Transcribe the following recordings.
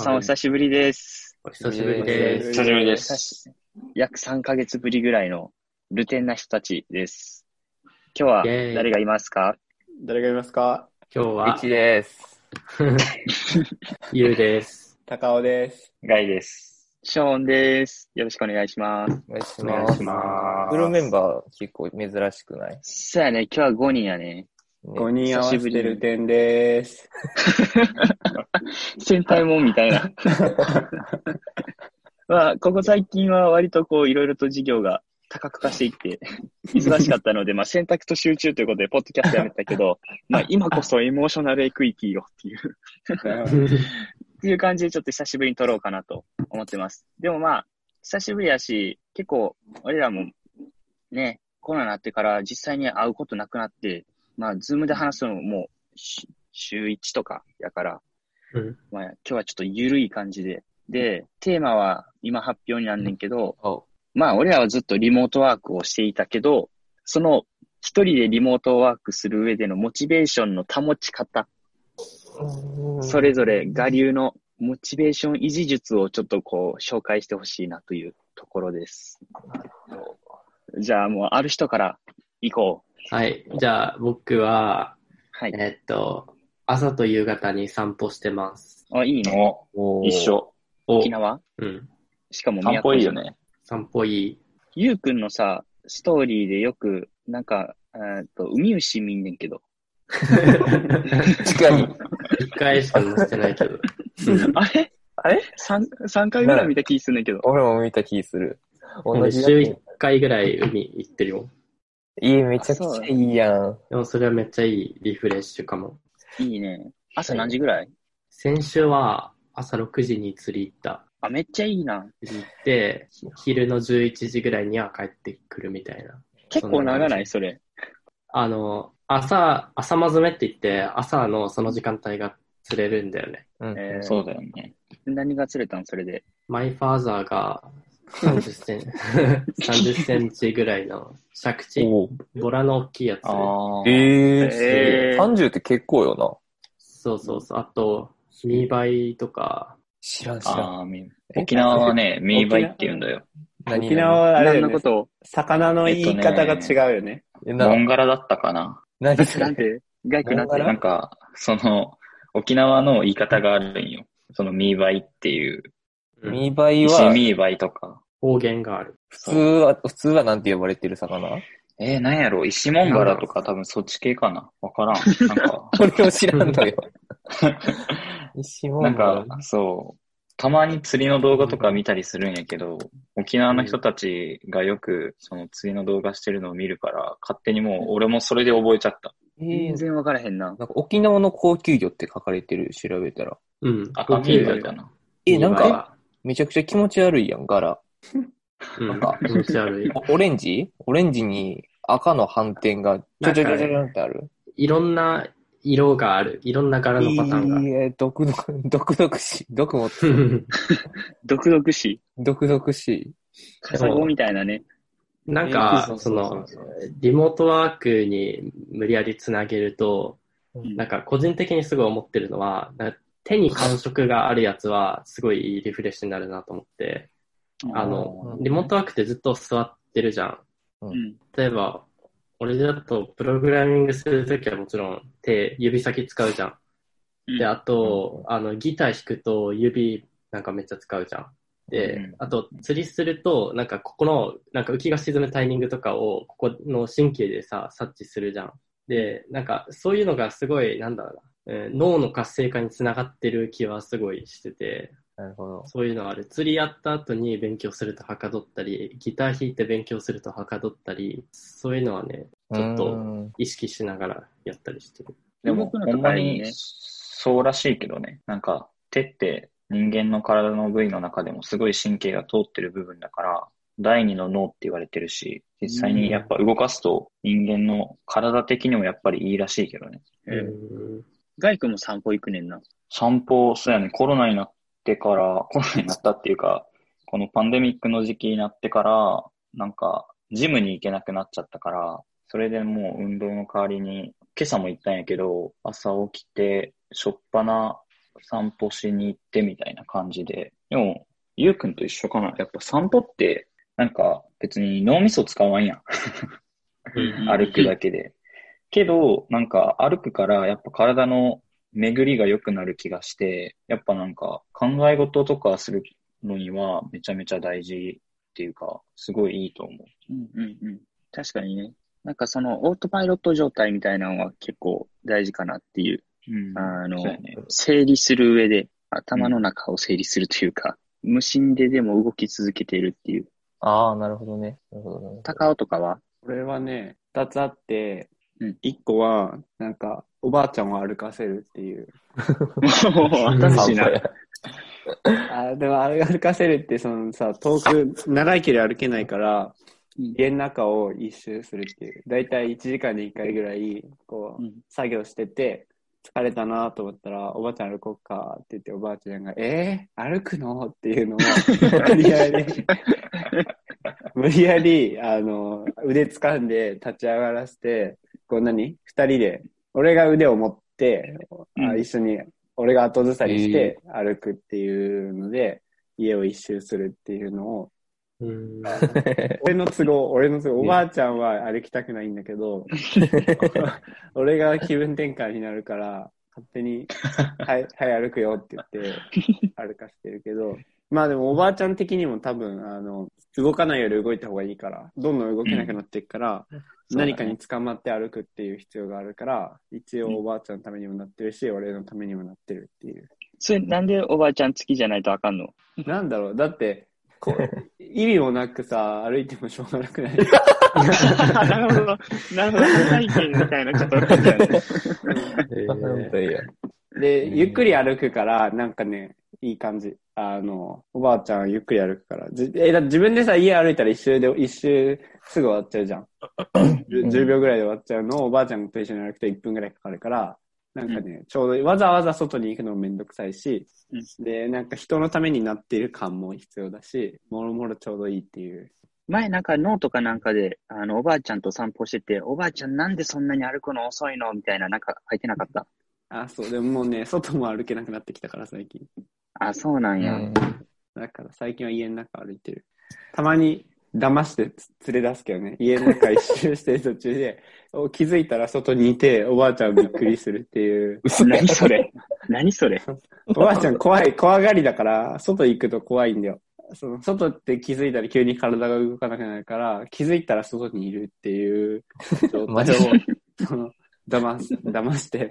さんお久しぶりです。お久しぶりです。久しぶりで久す。し約3ヶ月ぶりぐらいのルテンな人たちです。今日は誰がいますか？誰がいますか？今日は一、です。ゆうです。高尾です。ガイです。ショーンです。よろしくお願いします。お願いしお願いしますフルメンバー結構珍しくない、そうやね、今日は5人やね。ね5人合わせてる点です。戦隊もんみたいな。まあ、ここ最近は割とこう、いろいろと授業が多角化していって、忙しかったので、まあ、選択と集中ということで、ポッドキャストやめたけど、まあ、今こそエモーショナルエクイティをっていう、っていう感じでちょっと久しぶりに撮ろうかなと思ってます。でもまあ、久しぶりやし、結構、俺らも、ね、コロナになってから実際に会うことなくなって、まあ、 Zoom で話すのももう、し週1とかやから、うんまあ、今日はちょっと緩い感じで。で、テーマは今発表になんねんけど、おまあ、俺らはずっとリモートワークをしていたけど、その一人でリモートワークする上でのモチベーションの保ち方、それぞれ我流のモチベーション維持術をちょっとこう紹介してほしいなというところです。じゃあもうある人から行こう。はい。じゃあ、僕は、はい。えっと、朝と夕方に散歩してます。あ、いいね。お一。緒。お沖縄？うん。しかも散歩いいよ。ね。散歩いい。ゆうくんのさ、ストーリーでよく、なんか、えーっと、海牛見んねんけど。近い。一回しか乗せてないけど。あれ？あれ？三三回ぐらい見た気すんねんけど。俺も見た気する。同俺じ週一回ぐらい海行ってるよ。いい、めちゃくちゃいいやん。でもそれはめっちゃいいリフレッシュかも。いいね。朝何時ぐらい？先週は朝6時に釣り行った。あ、めっちゃいいな。釣り行って、昼の11時ぐらいには帰ってくるみたいな。結構長ない？それ。あの、朝、朝まずめって言って、朝のその時間帯が釣れるんだよね。うんえーそうだよね。何が釣れたん？それで。マイファーザーが30セン30 センチぐらいの借地、おボラの大きいやつ。あえー、えー30って結構よな。そうそうそう。あと、ミーバイとか、知らん知らん。あーみ沖縄はね、ミーバイって言うんだよ。何沖縄はあれだよね何のこ。とを魚の言い方が違うよね。えなモンガラだったかな。何？そ れなんてガイクなんてモンガラ？なんか、その、沖縄の言い方があるんよ。そのミーバイっていう、うんミーバイ石は、ミーバイとか。方言がある。普通は、普通はなんて呼ばれてる魚？えー、なんやろ？石モンガラとか多分そっち系かな？わからん。なんか、俺も知らんのよ。石門なんか、そう。たまに釣りの動画とか見たりするんやけど、沖縄の人たちがよくその釣りの動画してるのを見るから、勝手にもう俺もそれで覚えちゃった。えー、全然わからへんな。なんか沖縄の高級魚って書かれてる、調べたら。うん。赤ミーバイかな。え、なんか、めちゃくちゃ気持ち悪いやん、柄。うん。なんか気持ち悪い。おオレンジ？オレンジに赤の斑点がちょちょちょちょちょってある。いろんな色がある。いろんな柄のパターンが。いいえ、毒々、毒々しい。毒も、独々し。毒々しい。カサゴみたいなね。なんかえー、その、リモートワークに無理やりつなげると、うんなんか個人的にすごい思ってるのは、手に感触があるやつはすごいいいリフレッシュになるなと思って、あの、うんリモートワークってずっと座ってるじゃん。うん。例えば、俺だとプログラミングするときはもちろん手、指先使うじゃん。うんで、あと、あの、ギター弾くと指なんかめっちゃ使うじゃん。で、うんあと、釣りすると、なんかここの、なんか浮きが沈むタイミングとかを、ここの神経でさ、察知するじゃん。で、なんかそういうのがすごい、なんだろうな、えー脳の活性化につながってる気はすごいしてて、なるほど。そういうのある。釣りやった後に勉強するとはかどったり、ギター弾いて勉強するとはかどったり、そういうのはね、ちょっうとん意識しながらやったりしてる。でも、ほんまにそうらしいけどね。なんか、手って人間の体の部位の中でもすごい神経が通ってる部分だから、第二の脳って言われてるし、実際にやっぱ動かすと人間の体的にもやっぱりいいらしいけどね。えーうんガイクも散歩行くねんな。散歩、そうやね、コロナになってから、コロナになったっていうか、このパンデミックの時期になってから、なんか、ジムに行けなくなっちゃったから、それでもう運動の代わりに、今朝も行ったんやけど、朝起きて、しょっぱな散歩しに行ってみたいな感じで。でも、ゆうくんと一緒かな。やっぱ散歩って、なんか別に脳みそ使わんやん。歩くだけで。けど、なんか歩くからやっぱ体の巡りが良くなる気がして、やっぱなんか考え事とかするのにはめちゃめちゃ大事っていうか、すごいいいと思う。うんうんうん。確かにね。なんかそのオートパイロット状態みたいなのは結構大事かなっていう。うん。あのね。整理する上で頭の中を整理するというか、無心ででも動き続けているっていう。ああ、なるほどね。なるほどね。高尾とかはこれはね、二つあってうん、一個は、なんか、おばあちゃんを歩かせるっていう。もう新しいな。あでも、歩かせるって、そのさ、遠く、長い距離歩けないから、うん家の中を一周するっていう。だいたい1時間に1回ぐらい、こう、うん作業してて、疲れたなと思ったら、おばあちゃん歩こうかって言って、おばあちゃんが、えー、歩くの？っていうのを、無理やり、無理やり、あの、腕掴んで立ち上がらせて、こう何？二人で、俺が腕を持って、あうん。一緒に、俺が後ずさりして歩くっていうので、家を一周するっていうのを、うん。俺の都合、俺の都合、おばあちゃんは歩きたくないんだけど、俺が気分転換になるから、勝手に、はい、はい、歩くよって言って、歩かせてるけど、まあでもおばあちゃん的にも多分、あの、動かないより動いた方がいいから、どんどん動けなくなっていくから、何かに捕まって歩くっていう必要があるから、一応おばあちゃんのためにもなってるし、俺のためにもなってるっていう。それなんでおばあちゃん付きじゃないとあかんの？なんだろう、だって、こう 意味もなくさ、歩いてもしょうがなくない？なるほど。なるほど。体験みたいな、ちょっとね。え本ーで、うんゆっくり歩くから、なんかね、いい感じ。あの、おばあちゃんゆっくり歩くから。じえ、だって自分でさ、家歩いたら一周で、一周すぐ終わっちゃうじゃん。10, 10秒ぐらいで終わっちゃうのをおばあちゃんと一緒に歩くと1分ぐらいかかるから、なんかね、ちょうどわざわざ外に行くのもめんどくさいし、で、なんか人のためになっている感も必要だし、もろもろちょうどいいっていう。前なんかノートかなんかで、あの、おばあちゃんと散歩してて、おばあちゃんなんでそんなに歩くの遅いのみたいな、なんか書いてなかった？あ、そう、でももうね、外も歩けなくなってきたから最近。あ、そうなんや。うんだから最近は家の中歩いてる。たまに騙してつ連れ出すけどね、家の中一周してる途中で、お気づいたら外にいて、おばあちゃんびっくりするっていう。何それ何それ おばあちゃん怖い、怖がりだから、外行くと怖いんだよ。その外って気づいたら急に体が動かなくなるから、気づいたら外にいるっていう状態を、その、騙す、騙して。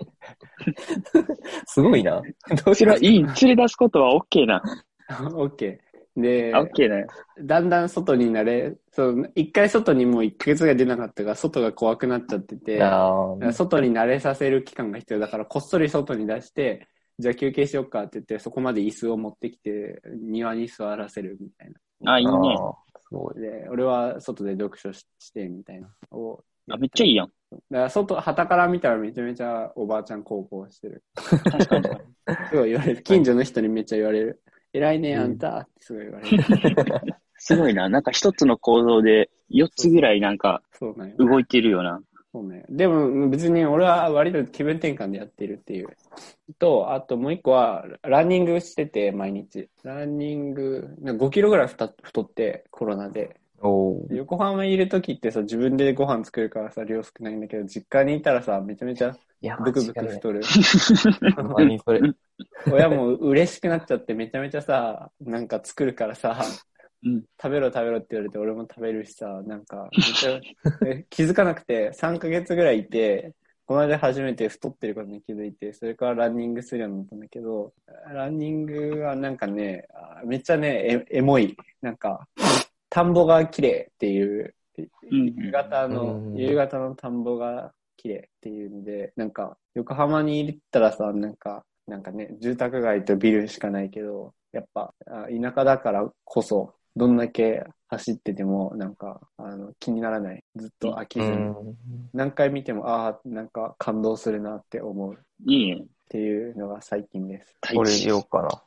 すごいな。どうしよそれはいい。連れ出すことは OK な。オッケー。で、あ OK な。だんだん外になれ、そう、一回外にもう一ヶ月が出なかったから、外が怖くなっちゃってて、あ外に慣れさせる期間が必要だから、こっそり外に出して、じゃあ休憩しようかって言って、そこまで椅子を持ってきて、庭に座らせるみたいな。あ、いいね。すごい。で、俺は外で読書しして、みたいな。をあ、めっちゃいいやん。だから外、旗から見たらめちゃめちゃおばあちゃん高校してる。確かに。すごい言われる。近所の人にめっちゃ言われる。偉いね、あんたってすごい言われる。すごいな。なんか一つの行動で4つぐらいなんかそうなんよ。動いてるよな。そうね。でも別に俺は割と気分転換でやってるっていう。と、あともう一個は、ランニングしてて、毎日。ランニング、なんか5キロぐらい太太って、コロナで。おー横浜にいる時ってさ、自分でご飯作るからさ、量少ないんだけど、実家にいたらさ、めちゃめちゃブクブク太る。親も嬉しくなっちゃって、めちゃめちゃさ、なんか作るからさ、うん食べろ食べろって言われて俺も食べるしさ、なんか、めっちゃえ気づかなくて、3ヶ月ぐらいいて、この間初めて太ってることに気づいて、それからランニングするようになったんだけど、ランニングはなんかね、あめっちゃね、えエモい。なんか、田んぼが綺麗っていう、うん夕方のう、ん夕方の田んぼが綺麗っていうんで、なんか、横浜に行ったらさ、なんか、なんかね、住宅街とビルしかないけど、やっぱ、あ田舎だからこそ、どんだけ走ってても、なんか、あの、気にならない。ずっと飽きずに。うん。何回見ても、ああ、なんか感動するなって思うっいいね。ていうのが最近です。俺言おうかな。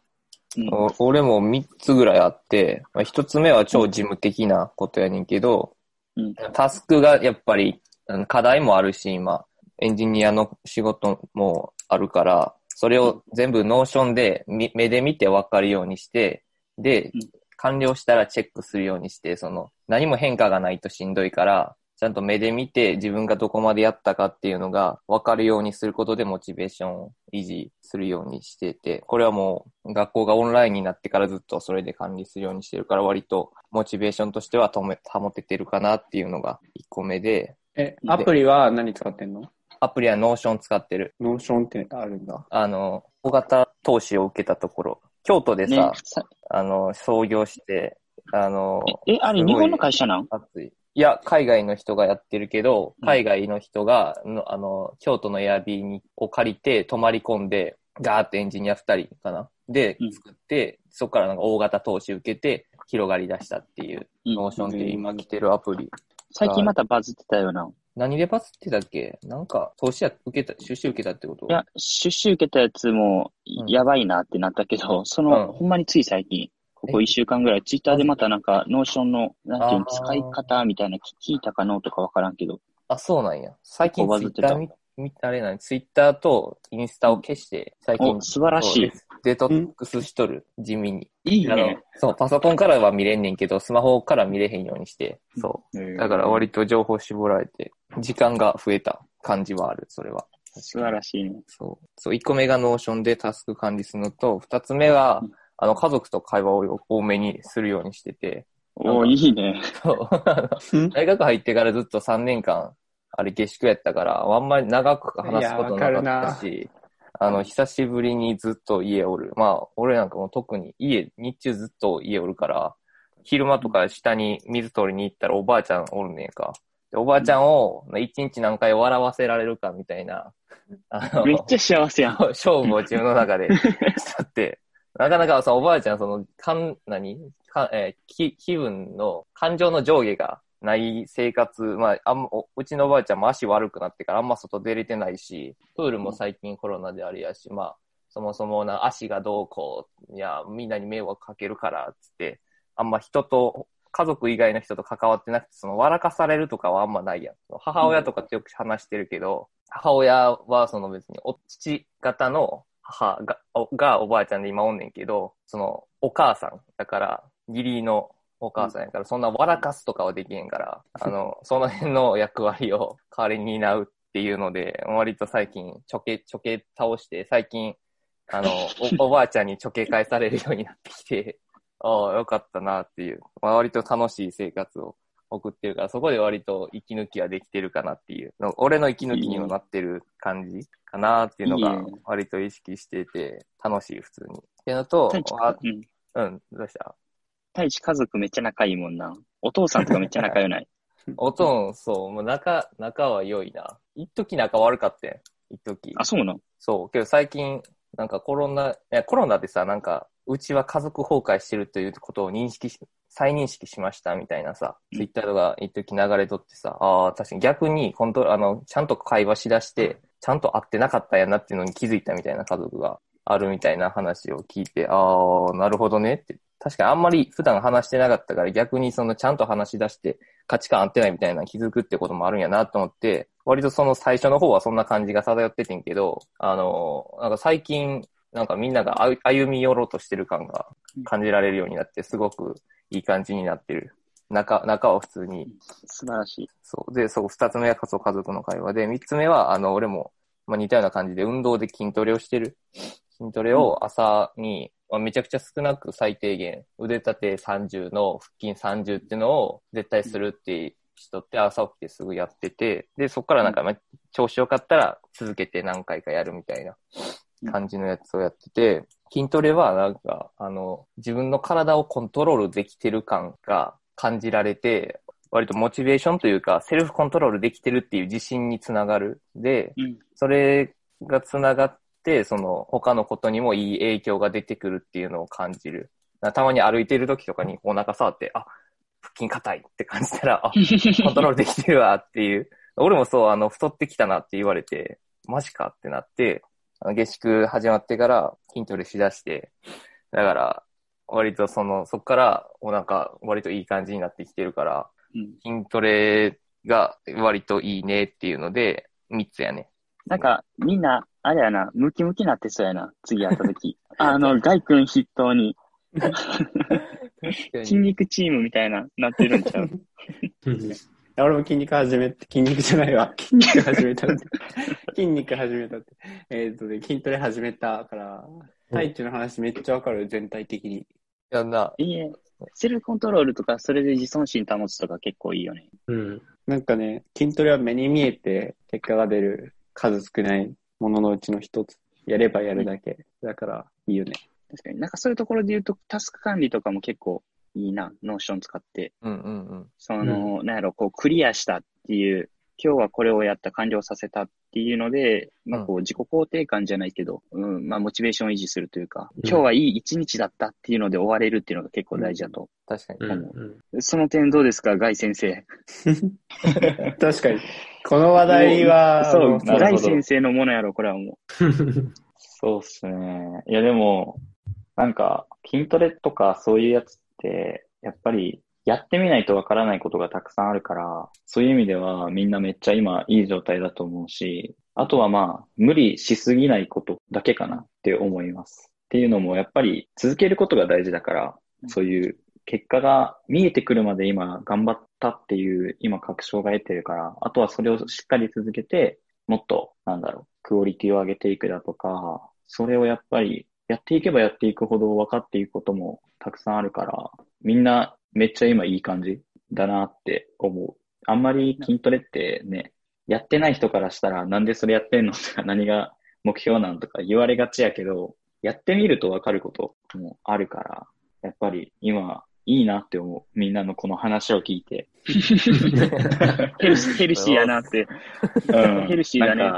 うん。お俺も3つぐらいあって、まあ、1つ目は超事務的なことやねんけど、うん。タスクがやっぱり課題もあるし、今、エンジニアの仕事もあるから、それを全部 Notion でみ目で見てわかるようにして、でうん、完了したらチェックするようにして、その、何も変化がないとしんどいから、ちゃんと目で見て自分がどこまでやったかっていうのが分かるようにすることでモチベーションを維持するようにしてて、これはもう学校がオンラインになってからずっとそれで管理するようにしてるから割とモチベーションとしては保め保ててるかなっていうのが1個目で、え、アプリは何使ってんの？アプリは Notion 使ってる。 Notion ってあるんだ。あの、大型投資を受けたところ、京都でさ、ね、さあの、創業して、あの、え、あれ日本の会社なん？熱い。いや、海外の人がやってるけど、うん。海外の人が、のあの、京都のエアビーにを借りて、泊まり込んで、ガーってエンジニア二人かな？でうん、作って、そこからなんか大型投資受けて、広がり出したっていう、うん。 Notion っていう今来てるアプリ。最近またバズってたよな。何でバズってたっけ？なんか、投資や、受けた、出資受けたってこと？いや、出資受けたやつもうん。やばいなってなったけど、その、うん。ほんまについ最近、ここえ一週間ぐらい、ツイッターでまたなんか、ノーションの、なんていうの、使い方みたいな聞いたかのとかわからんけど、あ、そうなんや。最近ツイッター見、見あれなんツイッターとインスタを消して、最近お、素晴らしい。デトックスしとる、地味に。いいね。、そう、パソコンからは見れんねんけど、スマホから見れへんようにして、そう。だから割と情報絞られて、時間が増えた感じはある、それは。素晴らしいね。そう。そう、1個目がノーションでタスク管理するのと、2つ目はうん、あの、家族と会話を多めにするようにしてて、おーいいね。そう。大学入ってからずっと3年間、あれ下宿やったから、あんまり長く話すことなかったし、あの、久しぶりにずっと家おる。まあ、俺なんかもう特に家、日中ずっと家おるから、昼間とか下に水取りに行ったらおばあちゃんおるねんか。でおばあちゃんを一日何回笑わせられるかみたいな、あのめっちゃ幸せやん。勝負を自分の中で しとって、なかなかさ、おばあちゃん、その、かん、何？か、えー気、気分の、感情の上下がない生活、まあ、あん、おうちのおばあちゃんも足悪くなってからあんま外出れてないし、プールも最近コロナであれやし、まあ、そもそもな、足がどうこう、いや、みんなに迷惑かけるから、つって、あんま人と、家族以外の人と関わってなくて、その、笑かされるとかはあんまないやん。母親とかってよく話してるけど、母親はその別に、お父方の母がおがおばあちゃんで今おんねんけど、その、お母さんだから、義理のお母さんやから、そんな笑かすとかはできへんから、あの、その辺の役割を代わりに担うっていうので、割と最近、ちょけ、ちょけ倒して、最近、あの、お おばあちゃんにちょけ返されるようになってきて、ああ、よかったなっていう、まあ、割と楽しい生活を送ってるから、そこで割と息抜きはできてるかなっていう、の俺の息抜きにもなってる感じかなっていうのが割と意識してて、楽しい、普通に。っていうのとうん。うん、どうした？太一家族めっちゃ仲いいもんな。お父さんとかめっちゃ仲良ない？おとん、そう、もう仲、仲は良いな。一時仲悪かったん。一時。あ、そうなんそう。けど最近、なんかコロナ、いや、コロナでさ、なんか、うちは家族崩壊してるということを認識し、再認識しましたみたいなさ、うんツイッターとか一時流れとってさ、ああ、確かに逆に、コントロあの、ちゃんと会話しだして、ちゃんと会ってなかったんやなっていうのに気づいたみたいな家族があるみたいな話を聞いて、ああ、なるほどねって。確かにあんまり普段話してなかったから逆にそのちゃんと話し出して価値観合ってないみたいなの気づくってこともあるんやなと思って、割とその最初の方はそんな感じが漂っててんけど、あの、なんか最近、なんかみんなが歩歩み寄ろうとしてる感が感じられるようになって、すごくいい感じになってる。中、中は普通に素晴らしい。そう。で、そう、二つ目はそう家族の会話で、三つ目は、あの、俺も、まあ、似たような感じで運動で筋トレをしてる。筋トレを朝に、まあ、めちゃくちゃ少なく最低限、腕立て30の腹筋30っていうのを絶対するって人って朝起きてすぐやってて、で、そこからなんか、まあ調子よかったら続けて何回かやるみたいな感じのやつをやってて、筋トレはなんか、あの、自分の体をコントロールできてる感が感じられて、割とモチベーションというか、セルフコントロールできてるっていう自信につながる。で、うん。それがつながって、その他のことにもいい影響が出てくるっていうのを感じる。たまに歩いてる時とかにお腹触って、あ、腹筋硬いって感じたら、あ、コントロールできてるわっていう。俺もそう、あの、太ってきたなって言われて、マジかってなって、あの下宿始まってから筋トレしだして、だから、割とその、そっからお腹割といい感じになってきてるから、うん。筋トレが割といいねっていうので、3つやね。なんか、みんな、あれやな、ムキムキなってそうやな、次会った時。あの、ガイ君筆頭に、筋肉チームみたいな、なってるんちゃう 俺も筋肉始めて、筋肉じゃないわ。筋肉始めたって。筋肉始めたって。えっ、とね、筋トレ始めたから、太一の話めっちゃわかる、全体的に。やんな。いいえ。セルフコントロールとか、それで自尊心保つとか結構いいよね。うん。なんかね、筋トレは目に見えて結果が出る数少ないもののうちの一つ。やればやるだけ。だから、いいよね。確かになんかそういうところで言うと、タスク管理とかも結構いいな、ノーション使って。うんうんうん。その、なんやろ、こう、クリアしたっていう、今日はこれをやった、完了させたっていうので、まあこう、自己肯定感じゃないけど、うん、まあモチベーションを維持するというか、うん今日はいい一日だったっていうので終われるっていうのが結構大事だと。確かに。うん。うん。その点どうですか、ガイ先生？確かに。この話題は、そう、もガイ先生のものやろ、これはも そうっすね。いやでも、なんか、筋トレとかそういうやつやっぱり、やってみないとわからないことがたくさんあるから、そういう意味ではみんなめっちゃ今いい状態だと思うし、あとはまあ、無理しすぎないことだけかなって思います。っていうのも、やっぱり続けることが大事だから、そういう結果が見えてくるまで今頑張ったっていう今確証が得てるから、あとはそれをしっかり続けて、もっと、なんだろう、クオリティを上げていくだとか、それをやっぱりやっていけばやっていくほど分かっていくこともたくさんあるから、みんなめっちゃ今いい感じだなって思う。あんまり筋トレってね、やってない人からしたらなんでそれやってんのとか何が目標なんとか言われがちやけど、やってみると分かることもあるから、やっぱり今いいなって思う。みんなのこの話を聞いて。う。ヘルシー、やなって。うんヘルシーだね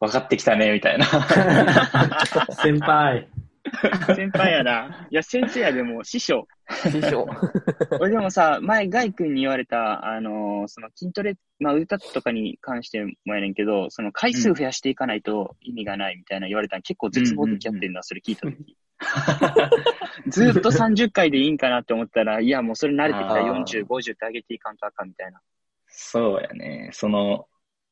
分かってきたね、みたいな。先輩。先輩やな。いや、先生やでも、師匠。師匠。俺でもさ、前、ガイ君に言われた、あのーその筋トレ、まあ、歌とかに関してもやねんけど、その回数増やしていかないと意味がないみたいな言われたの結構絶望的やってんな、それ聞いたとき。ずーっと30回でいいんかなって思ったら、いや、もうそれ慣れてきたらあー40、50って上げていかんとあかんみたいな。そうやね。その、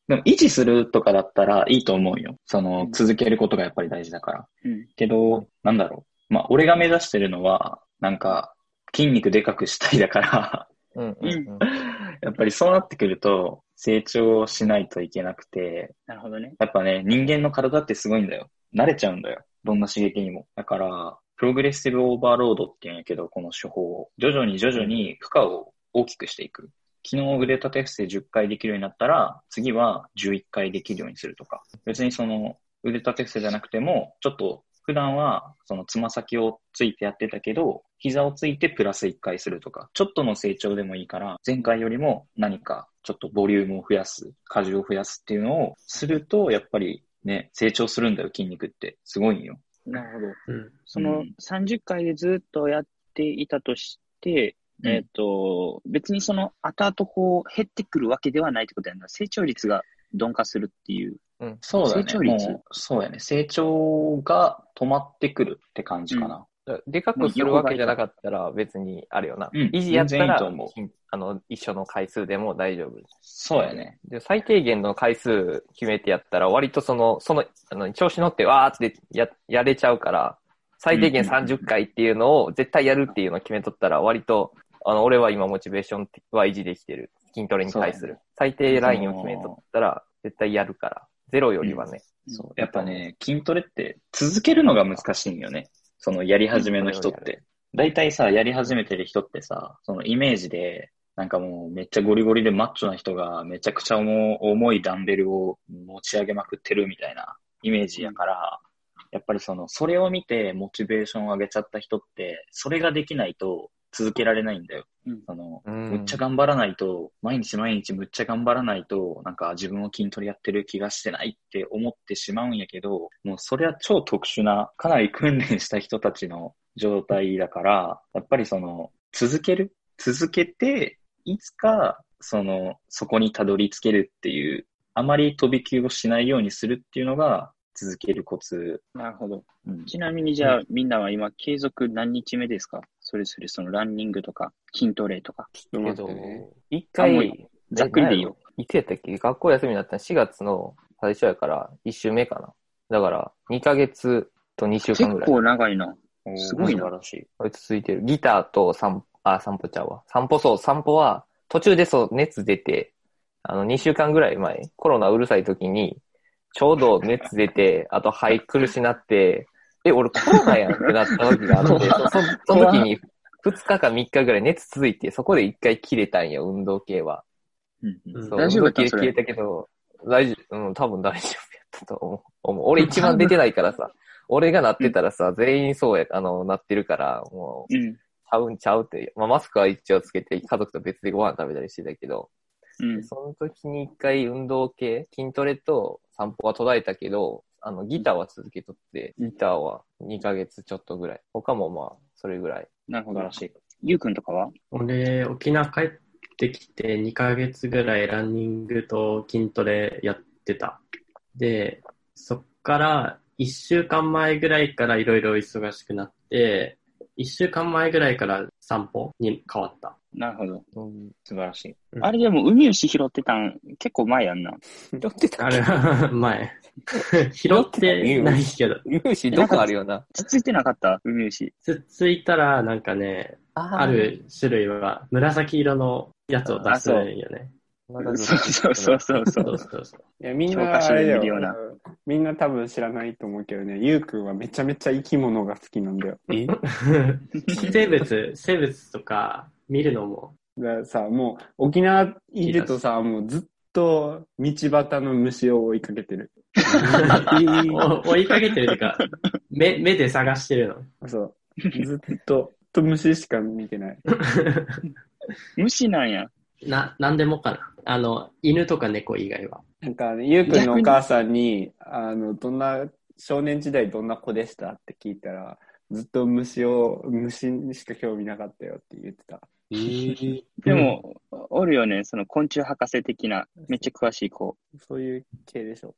でも維持するとかだったらいいと思うよ。その、うん続けることがやっぱり大事だから。うん。けど、なんだろう。まあ、俺が目指してるのは、なんか、筋肉でかくしたいだから、うんうんうん。やっぱりそうなってくると、成長しないといけなくて、なるほどね。やっぱね、人間の体ってすごいんだよ。慣れちゃうんだよ。どんな刺激にも。だから、プログレッシブオーバーロードって言うんやけど、この手法を。徐々に徐々に負荷を大きくしていく。昨日腕立て伏せ10回できるようになったら、次は11回できるようにするとか。別にその腕立て伏せじゃなくても、ちょっと普段はそのつま先をついてやってたけど、膝をついてプラス1回するとか、ちょっとの成長でもいいから、前回よりも何かちょっとボリュームを増やす、荷重を増やすっていうのをすると、やっぱりね、成長するんだよ、筋肉って。すごいんよ。なるほど。うん。そうのん30回でずっとやっていたとして、うんえっ、と、別にその後々こう減ってくるわけではないってことやな。成長率が鈍化するっていう。そうだね。成長率？そうやね。成長が止まってくるって感じかな。でかくするわけじゃなかったら別にあるよな。うん維持やった全然いいらと思う筋あの一緒の回数でも大丈夫。そうやね。で最低限の回数決めてやったら割とその、その、あの調子乗ってわーってややれちゃうから、最低限うんうんうん30回っていうのを絶対やるっていうのを決めとったら割と、あの、俺は今モチベーションは維持できてる。筋トレに対する。最低ラインを決めとったら絶対やるから。ゼロよりはね。そう。やっぱね、筋トレって続けるのが難しいんよね。そのやり始めの人っうんて。大体さ、やり始めてる人ってさ、そのイメージで、なんかもうめっちゃゴリゴリでマッチョな人がめちゃくちゃ重重いダンベルを持ち上げまくってるみたいなイメージやから、やっぱりその、それを見てモチベーションを上げちゃった人って、それができないと続けられないんだよ。うんその、うんむっちゃ頑張らないと、毎日毎日むっちゃ頑張らないと、なんか自分を筋トレやってる気がしてないって思ってしまうんやけど、もうそれは超特殊な、かなり訓練した人たちの状態だから、やっぱりその、続ける？続けて、いつか、その、そこにたどり着けるっていう、あまり飛び級をしないようにするっていうのが、続けるコツ。なるほど。うんちなみにじゃあ、みんなは今継続何日目ですか？それぞれそのランニングとか筋トレとか。ちょっけどと待ってね。、一回、ざっくりでいいよ。いつやったっけ？学校休みになったの？4月の最初やから、1週目かな。だから、2ヶ月と2週結間ぐらい。構長いな。すごいな素晴らしい。これ続いてる。ギターと散歩、あ、散歩ちゃうわ。散歩そう、散歩は、途中でそう、熱出て、あの、2週間ぐらい前、コロナうるさい時に、ちょうど熱出て、あと肺苦しなって、え、俺コロナやんってなった時があって、そそその時に2日か3日ぐらい熱続いて、そこで1回切れたんよ、運動系は。うんうんうんそう大丈夫切れたけど、大丈夫、うん、多分大丈夫やったと思う思う。俺一番出てないからさ、俺がなってたらさ、全員そうや、あの、なってるから、もう、うん。ちゃうんちゃうって、まあ、マスクは一応つけて、家族と別でご飯食べたりしてたけど、うん。その時に一回運動系、筋トレと散歩は途絶えたけど、あの、ギターは続けとって、ギターは2ヶ月ちょっとぐらい。他もまあ、それぐらい。なるほどら。しい。ゆうくんとかは？俺、沖縄帰ってきて2ヶ月ぐらいランニングと筋トレやってた。で、そっから1週間前ぐらいからいろいろ忙しくなって、1週間前ぐらいから散歩に変わった。なるほど。うん。素晴らしい。うんあれでも、海牛拾ってたん結構前やんな。拾ってたあれ、前。拾ってないけど、有志どこあるよな。つっついてなかった？海牛。つっついたらなんかね、あある種類は紫色のやつを出すんよね。そうそうそうそうそそうう。そうそう。いや、みんなあれだで見るようなよ。みんな多分知らないと思うけどね、ゆうくんはめちゃめちゃ生き物が好きなんだよ。え？生物、生物とか見るのも、だからさ、もう沖縄いるとさ、もうずっと道端の虫を追いかけてる。お追いかけてるというか、目、目で探してるの。そう。ずっと、と虫しか見てない。虫なんや。な、なんでもかな。あの、犬とか猫以外は。なんかね、ゆうくんのお母さんに、あの、どんな、少年時代どんな子でしたって聞いたら、ずっと虫を、虫にしか興味なかったよって言ってた。でも、おるよね、その昆虫博士的な、めっちゃ詳しい子。そういう系でしょ。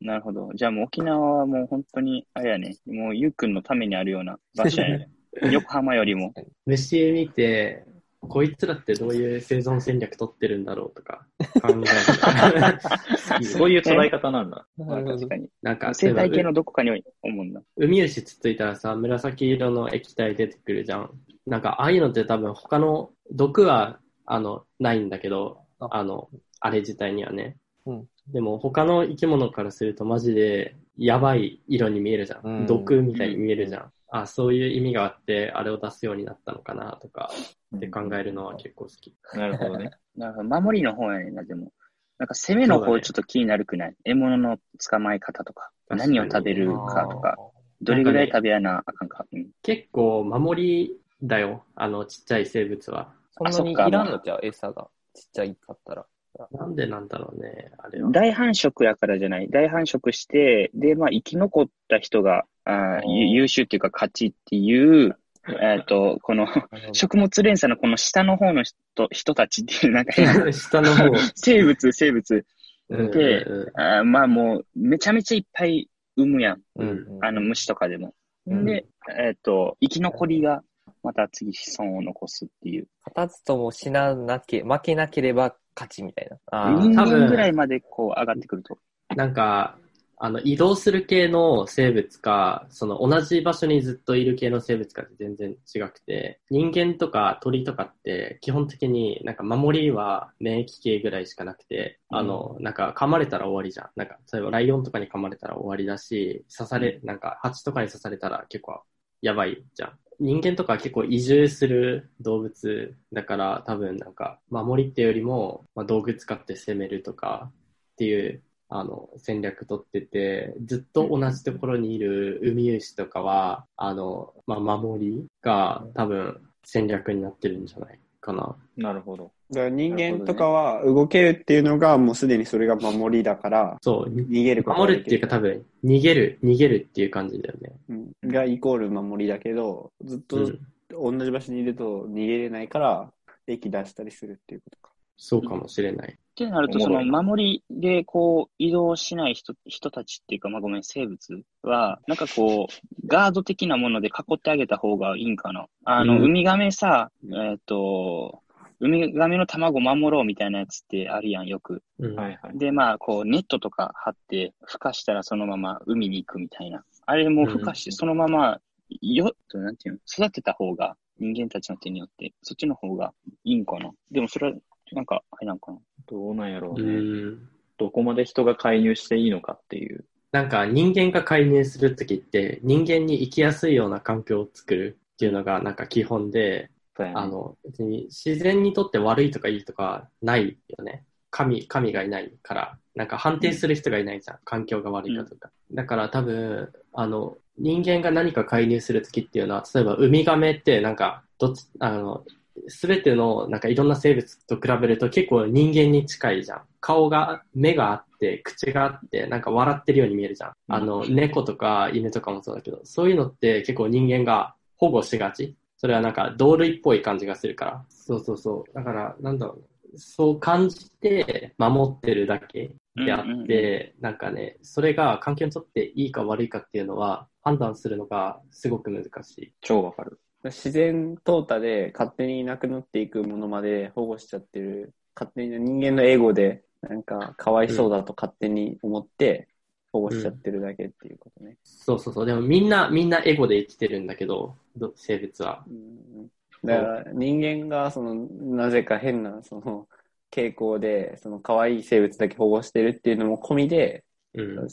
なるほど。じゃあもう沖縄はもう本当に、あれやね、もうゆうくんのためにあるような場所やね。横浜よりも。虫見て、こいつらってどういう生存戦略取ってるんだろうとか 考える。そういう捉え方なんだ。まあ確かに。なんか、生態系のどこかに思うんだ。海牛つっついたらさ、紫色の液体出てくるじゃん。なんか、ああいうのって多分他の毒は、あの、ないんだけど、ああの、あれ自体にはね。うんでも他の生き物からするとマジでやばい色に見えるじゃん。うん毒みたいに見えるじゃん。あ、そういう意味があって、あれを出すようになったのかなとか、って考えるのは結構好き。なるほどね。なるほど。守りの方やねんな、でも。なんか攻めの方ちょっと気になるくない、獲物の捕まえ方とか、確かに何を食べるかとか、どれぐらい食べやなあかんか？うん結構守りだよ。あの、ちっちゃい生物は。そんなにいらんのじゃう？餌が。ちっちゃいかったら。なんでなんだろうね、あれは。大繁殖やからじゃない？大繁殖して、で、まあ、生き残った人が、あ優秀っていうか勝ちっていう、えっ、と、この、食物連鎖のこの下の方の人人たちっていう、なんか下の方。生物、生物。うんでうんあーまあもう、めちゃめちゃいっぱい産むやん。うんあの、虫とかでも。うんで、えっ、と、生き残りが、また次子孫を残すっていう。勝たずとも死ななけ、負けなければ勝ちみたいな。あ人多分間ぐらいまでこう上がってくると。なんか、あの、移動する系の生物か、その同じ場所にずっといる系の生物かって全然違くて、人間とか鳥とかって基本的になんか守りは免疫系ぐらいしかなくて、あの、なんか噛まれたら終わりじゃん。なんか、例えばライオンとかに噛まれたら終わりだし、刺され、なんか蜂とかに刺されたら結構やばいじゃん。人間とかは結構移住する動物だから多分なんか守りっていうよりも、まあ、道具使って攻めるとかっていうあの戦略取っててずっと同じところにいるウミウシとかはあの、まあ、守りが多分戦略になってるんじゃないかな。なるほど。だから人間とかは動けるっていうのがもうすでにそれが守りだから、そう、逃げるこ守るっていうか多分逃げる、逃げるっていう感じだよね。うんがイコール守りだけど、ずっうとん、同じ場所にいると逃げれないから、駅出したりするっていうことか。そうかもしれない。ってなると、その守りでこう移動しない人人たちっていうか、まあごめん、生物は、なんかこう、ガード的なもので囲ってあげた方がいいんかな。あの、うんウミガメさ、えっ、と、ウミガメの卵守ろうみたいなやつってあるやん、よく。うん。はいはい。で、まあ、こう、ネットとか張って、孵化したらそのまま海に行くみたいな。あれも孵化して、うんそのまま、よ、なんていうの、育てた方が、人間たちの手によって、そっちの方がいいんかな。でもそれは、なんか、あれなんかな。どうなんやろううね。ん。どこまで人が介入していいのかっていう。なんか人間が介入するときって、人間に生きやすいような環境を作るっていうのがなんか基本で、ねあの、別に自然にとって悪いとかいいとかないよね。神、神がいないから。なんか判定する人がいないじゃん。環境が悪いかとか。だから多分、あの、人間が何か介入するときっていうのは、例えばウミガメってなんか、どっち、あの、すべてのなんかいろんな生物と比べると結構人間に近いじゃん。顔が、目があって、口があって、なんか笑ってるように見えるじゃん。あの、猫とか犬とかもそうだけど、そういうのって結構人間が保護しがち。それはなんか同類っぽい感じがするから。そうそうそう。だから、なんだろうね。そう感じて守ってるだけであって、なんかね、それが環境にとっていいか悪いかっていうのは判断するのがすごく難しい。超わかる。自然淘汰で勝手にいなくなっていくものまで保護しちゃってる、勝手に人間のエゴで、なんか、かわいそうだと勝手に思って、保護しちゃってるだけっていうことね。そうそうそう。でもみんな、みんなエゴで生きてるんだけど、ど生物は。うんだから、人間が、その、なぜか変な、その、傾向で、その、可愛い生物だけ保護してるっていうのも込みで、うん。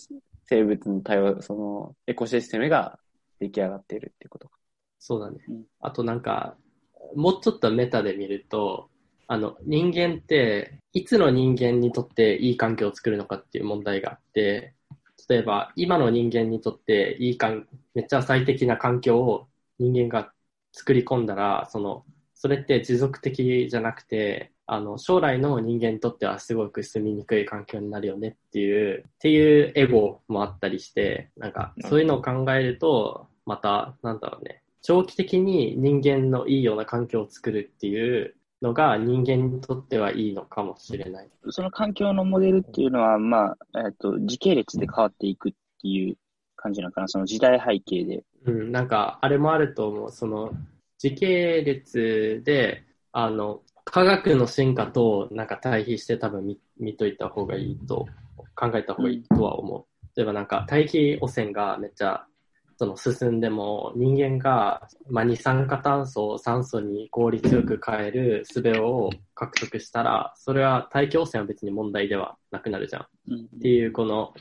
生物の多様、その、エコシステムが出来上がっているっていうことか。そうだね。うん。あとなんか、もうちょっとメタで見ると、あの、人間って、いつの人間にとっていい環境を作るのかっていう問題があって、例えば、今の人間にとっていい環、めっちゃ最適な環境を人間が作り込んだら、その、それって持続的じゃなくて、あの、将来の人間にとってはすごく住みにくい環境になるよねっていう、っていうエゴもあったりして、なんか、そういうのを考えると、また、なんだろうね、長期的に人間のいいような環境を作るっていうのが人間にとってはいいのかもしれない。その環境のモデルっていうのは、まあ、えっ、と、時系列で変わっていくっていう感じなのかな、その時代背景で。うん、なんか、あれもあると思う。その、時系列で、あの、科学の進化となんか対比して多分見見といた方がいいと、考えた方がいいとは思う。例えばなんか大気汚染がめっちゃその進んでも人間が、まあ、二酸化炭素を酸素に効率よく変える術を獲得したら、それは大気汚染は別に問題ではなくなるじゃん。うんっていうこの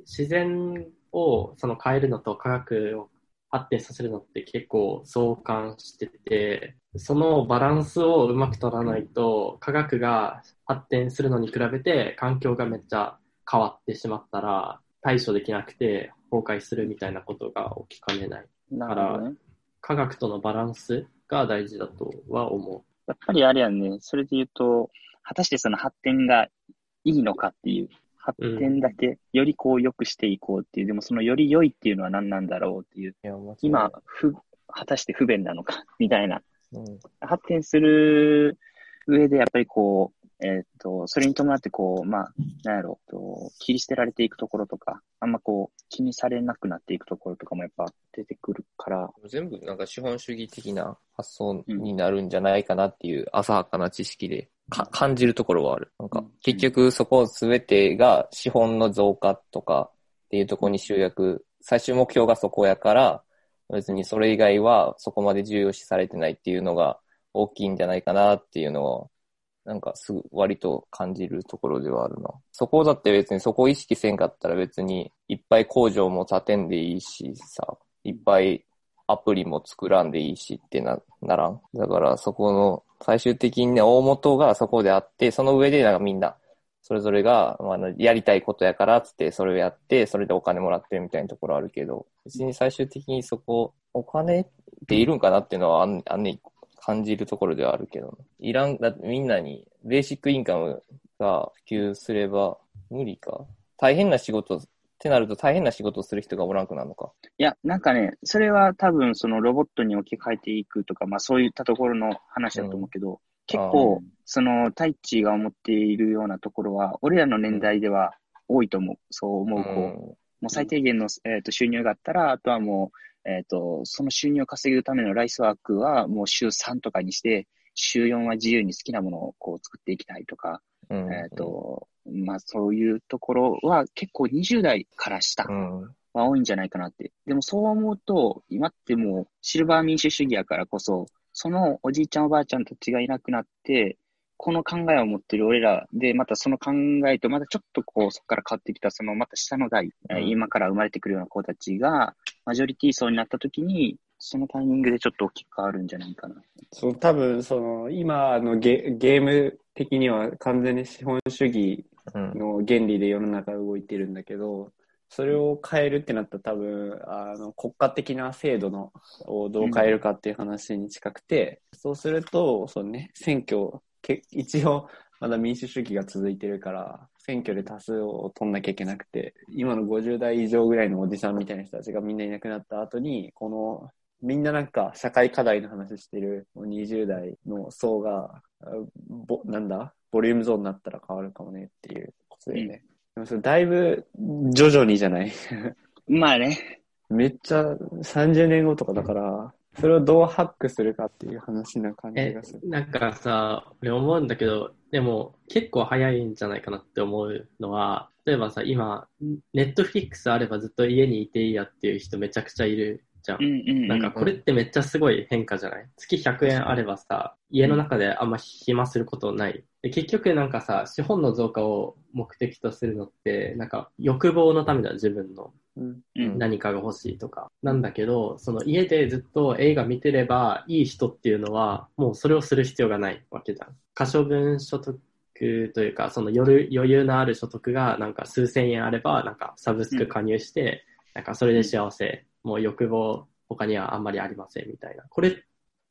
自然をその変えるのと科学を発展させるのって結構相関しててそのバランスをうまく取らないと科学が発展するのに比べて環境がめっちゃ変わってしまったら対処できなくて崩壊するみたいなことが起きかねない。なるほどね。科学とのバランスが大事だとは思やっぱりあれやんね、それで言うと、果たしてその発展がいいのかっていう、発展だけよりこう良くしていこうっていう、でもそのより良いっていうのは何なんだろうっていう、今、ふ、果たして不便なのか、みたいな。うん。発展する上でやっぱりこう、えーっと、それに伴ってこう、まあ、なんやろう、と切り捨てられていくところとか、あんまこう、気にされなくなっていくところとかもやっぱ出てくるから、全部なんか資本主義的な発想になるんじゃないかなっていう浅はかな知識でか感じるところはある。なんかうん。結局そこ全てが資本の増加とかっていうところに集約、最終目標がそこやから、別にそれ以外はそこまで重要視されてないっていうのが大きいんじゃないかなっていうのを、なんかすぐ割と感じるところではあるな。そこだって別にそこを意識せんかったら別にいっぱい工場も建てんでいいしさ、いっぱいアプリも作らんでいいしってな、ならん？だからそこの最終的にね、大元がそこであって、その上でなんかみんな、それぞれが、まあの、やりたいことやからつって、それをやって、それでお金もらってるみたいなところあるけど、別に最終的にそこ、お金っているんかなっていうのはあんあんね、感じるところではあるけど、いらん、だってみんなにベーシックインカムが普及すれば無理か。大変な仕事ってなると大変な仕事をする人がおらんくなるのか。いや、なんかね、それは多分そのロボットに置き換えていくとか、まあそういったところの話だと思うけど、結構、その、太一が思っているようなところは、俺らの年代では多いと思う。そう思う、こう、もう最低限の、えー、と収入があったら、あとはもう、えっ、と、その収入を稼ぐためのライスワークはもう週3とかにして、週4は自由に好きなものをこう作っていきたいとか、うん。えっ、と、まあそういうところは結構20代から下うん。は多いんじゃないかなって。でもそう思うと、今ってもうシルバー民主主義やからこそ、そのおじいちゃんおばあちゃんたちがいなくなって、この考えを持ってる俺らで、またその考えとまたちょっとこう、そこから変わってきた、そのまた下の代、今から生まれてくるような子たちが、マジョリティ層になった時に、そのタイミングでちょっと大きく変わるんじゃないかな。そう、多分、その、今のゲゲーム的には完全に資本主義うん。の原理で世の中動いてるんだけど、それを変えるってなったら多分、あの、国家的な制度の、をどう変えるかっていう話に近くて、そうすると、そのね、選挙、け一応、まだ民主主義が続いてるから、選挙で多数を取んなきゃいけなくて、今の50代以上ぐらいのおじさんみたいな人たちがみんないなくなった後に、この、みんななんか社会課題の話してる20代の層が、あぼなんだボリュームゾーンになったら変わるかもねっていうことだよね。でもそれだいぶ徐々にじゃない？まあね、めっちゃ30年後とかだから、それをどうハックするかっていう話な感じえがする。、なんかさ、俺思うんだけど、でも結構早いんじゃないかなって思うのは、例えばさ、今、ネットフリックスあればずっと家にいていいやっていう人めちゃくちゃいるじゃんうん。うん、うん。なんかこれってめっちゃすごい変化じゃない？月100円あればさ、家の中であんま暇することない。で結局なんかさ、資本の増加を目的とするのって、なんか欲望のためだ、自分の。うん。うん何かが欲しいとか。なんだけど、その家でずっと映画見てればいい人っていうのは、もうそれをする必要がないわけじゃん。可処分所得というか、その余余裕のある所得がなんか数千円あれば、なんかサブスク加入して、なんかそれで幸せ、もう欲望他にはあんまりありませんみたいな。これっ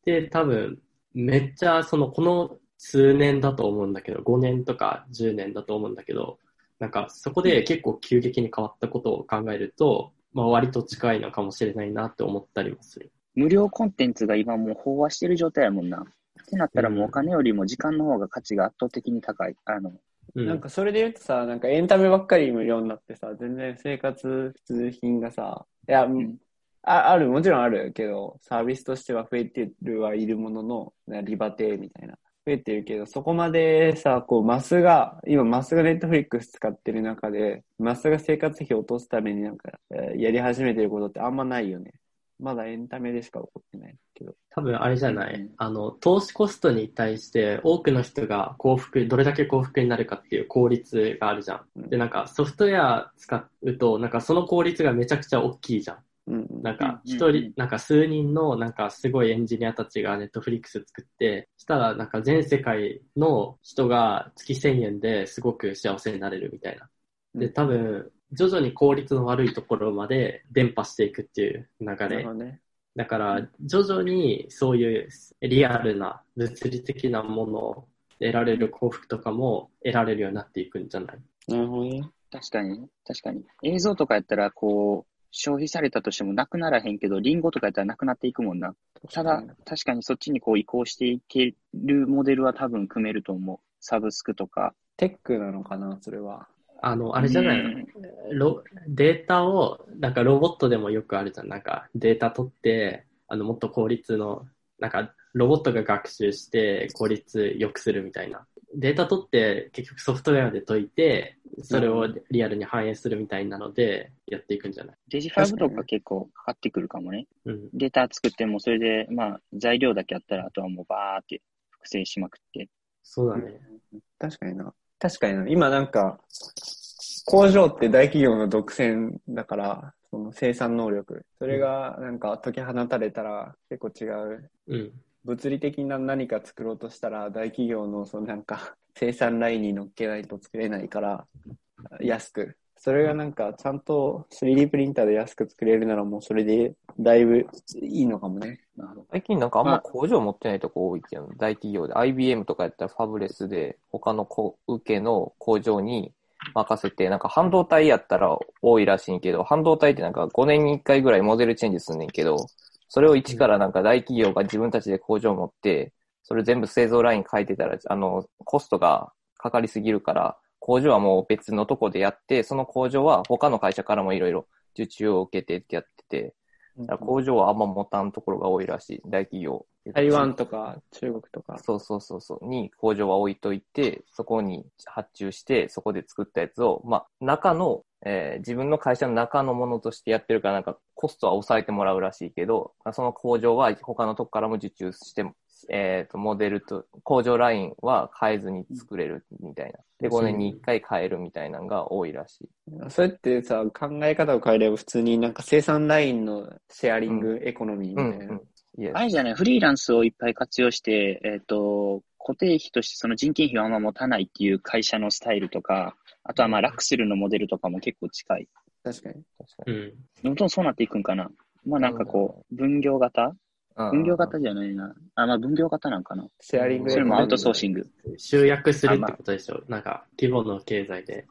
て多分、めっちゃそのこの数年だと思うんだけど、5年とか10年だと思うんだけど、なんかそこで結構急激に変わったことを考えると、まあ割と近いのかもしれないなって思ったりもする。無料コンテンツが今もう飽和してる状態やもんな。ってなったらもうお金よりも時間の方が価値が圧倒的に高い。あの、うん。なんかそれで言うとさ、なんかエンタメばっかり無料になってさ、全然生活必需品がさ、いや、んあある、もちろんあるけど、サービスとしては増えてるはいるものの、なリバテみたいな。増えてるけど、そこまでさ、こう、マスが、今マスがネットフリックス使ってる中で、マスが生活費を落とすためになんか、えーやり始めてることってあんまないよね。まだエンタメでしか起こってないけど。多分あれじゃない、うんあの、投資コストに対して多くの人が幸福、どれだけ幸福になるかっていう効率があるじゃんで、なんかソフトウェア使うと、なんかその効率がめちゃくちゃ大きいじゃん。うんうん。なんか一うんうんうん、人なんか数人のなんかすごいエンジニアたちがネットフリックス作って、したらなんか全世界の人が月1000円ですごく幸せになれるみたいな。で、多分、徐々に効率の悪いところまで伝播していくっていう流れね。だから、徐々にそういうリアルな物理的なものを得られる幸福とかも得られるようになっていくんじゃない？なるほどね。確かに、確かに。映像とかやったら、こう、消費されたとしてもなくならへんけど、リンゴとかやったらなくなっていくもんな。ただ、確かにそっちにこう移行していけるモデルは多分組めると思う。サブスクとか。テックなのかな、それは。あの、あれじゃないの、うんロデータを、なんかロボットでもよくあるじゃん。なんかデータ取って、あの、もっと効率の、なんかロボットが学習して効率良くするみたいな。データ取って結局ソフトウェアで解いて、それをリアルに反映するみたいなのでやっていくんじゃない？デジファブとか結構かかってくるかもね。うん。データ作っても、それで、まあ、材料だけあったら、あとはもうバーって複製しまくって。そうだね。確かにな。確かにな。今なんか、工場って大企業の独占だから、その生産能力。それがなんか解き放たれたら結構違う。うん。物理的な何か作ろうとしたら大企業のそのなんか生産ラインに乗っけないと作れないから、安く。それがなんかちゃんと 3D プリンターで安く作れるならもうそれでだいぶいいのかもね。最近なんかあんまあま工場持ってないとこ多いけど、大企業で IBM とかやったらファブレスで他のこ受けの工場に任せて、なんか半導体やったら多いらしいけど、半導体ってなんか5年に1回ぐらいモデルチェンジすんねんけど、それを一からなんか大企業が自分たちで工場を持って、それ全部製造ライン書いてたら、あの、コストがかかりすぎるから、工場はもう別のとこでやって、その工場は他の会社からもいろいろ受注を受けてってやってて、だから工場はあんま持たんところが多いらしい、大企業。台湾とか中国とか。そうそうそうそう、に工場は置いといて、そこに発注して、そこで作ったやつを、まあ、中の、えー自分の会社の中のものとしてやってるから、なんかコストは抑えてもらうらしいけど、その工場は他のとこからも受注して、えっ、と、モデルと、工場ラインは変えずに作れるみたいな。で、5年に1回変えるみたいなのが多いらしい。それってさ、考え方を変えれば普通になんか生産ラインのシェアリングエコノミーみたいな。うんうん。いやあれじゃない、フリーランスをいっぱい活用して、えっ、と、固定費としてその人件費をあんま持たないっていう会社のスタイルとか、あとはまあラクスルのモデルとかも結構近い。確かに。確かに。うん。どんどんそうなっていくんかな。まあなんかこう、分業型？うん分業型じゃないな。あ、まあ分業型なんかな。シェアリング。それもアウトソーシング。集約するってことでしょ？なんか、規模の経済で。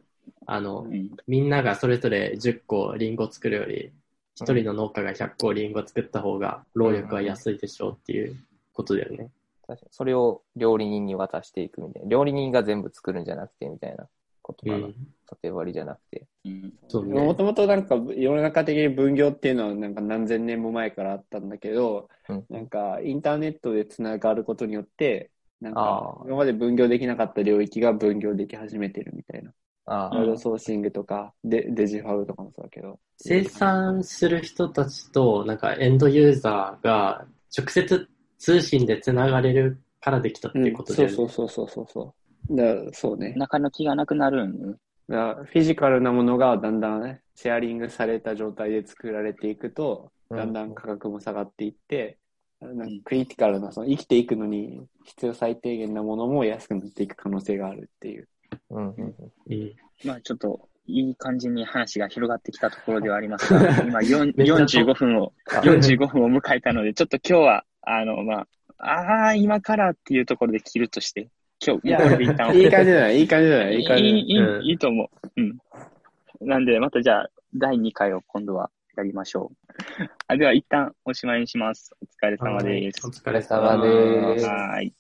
あのう、ん。みんながそれぞれ10個リンゴ作るより、一人の農家が100個リンゴ作った方が、労力は安いでしょうっていうことだよね。確かに。それを料理人に渡していくみたいな。料理人が全部作るんじゃなくてみたいなことかな。うん。縦割りじゃなくて。うんそうね。もともとなんか世の中的に分業っていうのはなんか何千年も前からあったんだけど、うんなんかインターネットでつながることによって、なんか今まで分業できなかった領域が分業でき始めてるみたいな。あアウトソーシングとかデデジファウとかもそうだけど。生産する人たちと、なんかエンドユーザーが直接通信でつながれるからできたっていうことだよね。そうそうそうそうそう。だそうね。中の気がなくなるん？だフィジカルなものがだんだんね、シェアリングされた状態で作られていくと、うんだんだん価格も下がっていって、なんかクリティカルな、その生きていくのに必要最低限なものも安くなっていく可能性があるっていう。うんうんうん。うん。まあちょっと、いい感じに話が広がってきたところではありますが、今4めっちゃ45分を、45分を迎えたので、ちょっと今日は、あの、まあ、ああ、今からっていうところで切るとして、今日、いやこれで一旦いい感じじゃないいい感じじゃないいい感じじゃないいいいいうんいいと思う。うん。なんで、またじゃあ、第2回を今度はやりましょう。あでは、一旦おしまいにします。お疲れ様です。お疲れ様ですはーい。